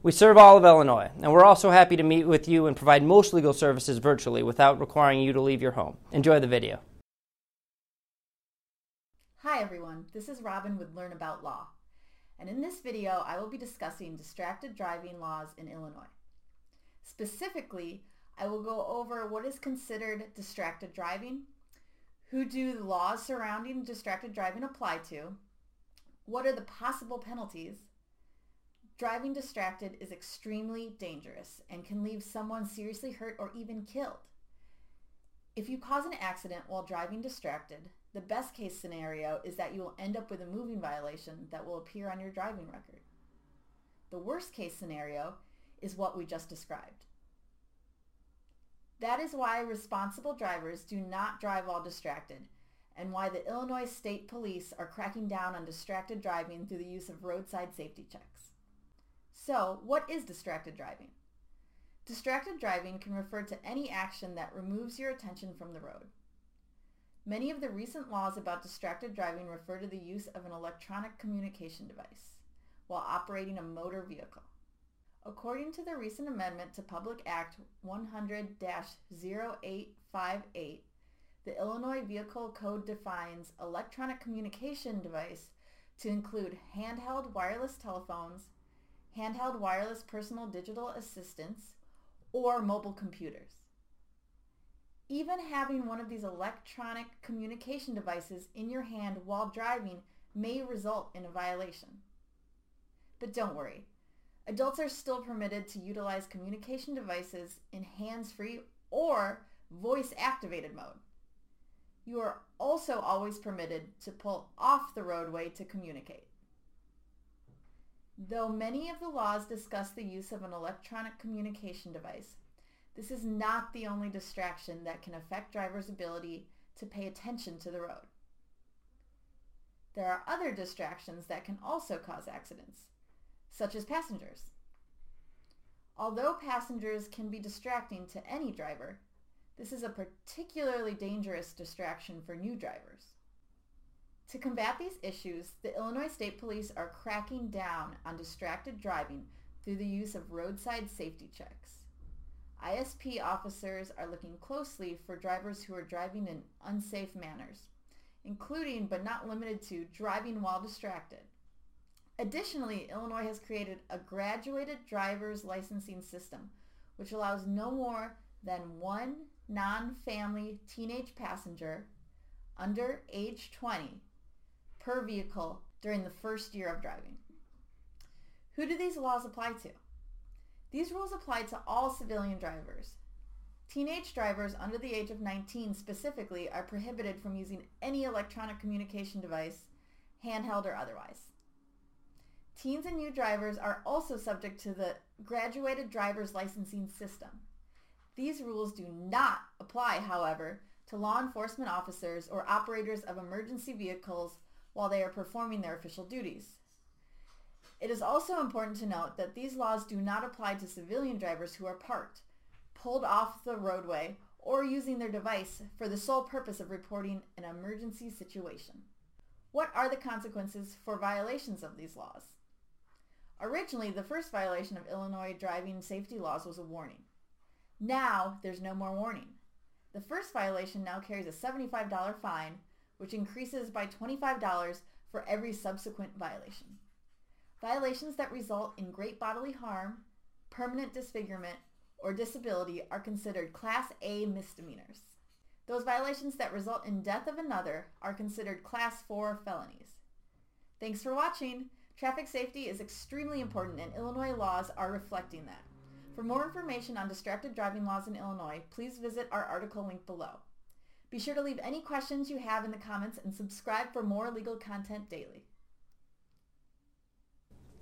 We serve all of Illinois, and we're also happy to meet with you and provide most legal services virtually without requiring you to leave your home. Enjoy the video. Hi everyone, this is Robin with Learn About Law. And in this video, I will be discussing distracted driving laws in Illinois. Specifically, I will go over what is considered distracted driving, who do the laws surrounding distracted driving apply to, what are the possible penalties, Driving distracted is extremely dangerous and can leave someone seriously hurt or even killed. If you cause an accident while driving distracted, the best case scenario is that you will end up with a moving violation that will appear on your driving record. The worst case scenario is what we just described. That is why responsible drivers do not drive while distracted and why the Illinois State Police are cracking down on distracted driving through the use of roadside safety checks. So, what is distracted driving? Distracted driving can refer to any action that removes your attention from the road. Many of the recent laws about distracted driving refer to the use of an electronic communication device while operating a motor vehicle. According to the recent amendment to Public Act 100-0858, the Illinois Vehicle Code defines electronic communication device to include handheld wireless telephones, handheld wireless personal digital assistants, or mobile computers. Even having one of these electronic communication devices in your hand while driving may result in a violation. But don't worry. Adults are still permitted to utilize communication devices in hands-free or voice-activated mode. You are also always permitted to pull off the roadway to communicate. Though many of the laws discuss the use of an electronic communication device, this is not the only distraction that can affect drivers' ability to pay attention to the road. There are other distractions that can also cause accidents, such as passengers. Although passengers can be distracting to any driver, this is a particularly dangerous distraction for new drivers. To combat these issues, the Illinois State Police are cracking down on distracted driving through the use of roadside safety checks. ISP officers are looking closely for drivers who are driving in unsafe manners, including but not limited to driving while distracted. Additionally, Illinois has created a graduated driver's licensing system, which allows no more than one non-family teenage passenger under age 20 per vehicle during the first year of driving. Who do these laws apply to? These rules apply to all civilian drivers. Teenage drivers under the age of 19 specifically are prohibited from using any electronic communication device, handheld or otherwise. Teens and new drivers are also subject to the graduated driver's licensing system. These rules do not apply, however, to law enforcement officers or operators of emergency vehicles while they are performing their official duties. It is also important to note that these laws do not apply to civilian drivers who are parked, pulled off the roadway, or using their device for the sole purpose of reporting an emergency situation. What are the consequences for violations of these laws? Originally, the first violation of Illinois driving safety laws was a warning. Now, there's no more warning. The first violation now carries a $75 fine which increases by $25 for every subsequent violation. Violations that result in great bodily harm, permanent disfigurement, or disability are considered Class A misdemeanors. Those violations that result in death of another are considered Class 4 felonies. Thanks for watching. Traffic safety is extremely important and Illinois laws are reflecting that. For more information on distracted driving laws in Illinois, please visit our article linked below. Be sure to leave any questions you have in the comments and subscribe for more legal content daily.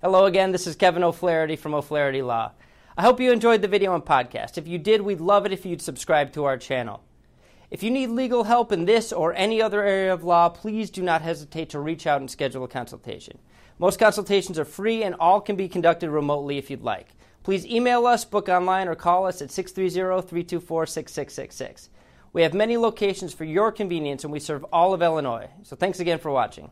Hello again, this is Kevin O'Flaherty from O'Flaherty Law. I hope you enjoyed the video and podcast. If you did, we'd love it if you'd subscribe to our channel. If you need legal help in this or any other area of law, please do not hesitate to reach out and schedule a consultation. Most consultations are free and all can be conducted remotely if you'd like. Please email us, book online, or call us at 630 324 6666. We have many locations for your convenience and we serve all of Illinois. So thanks again for watching.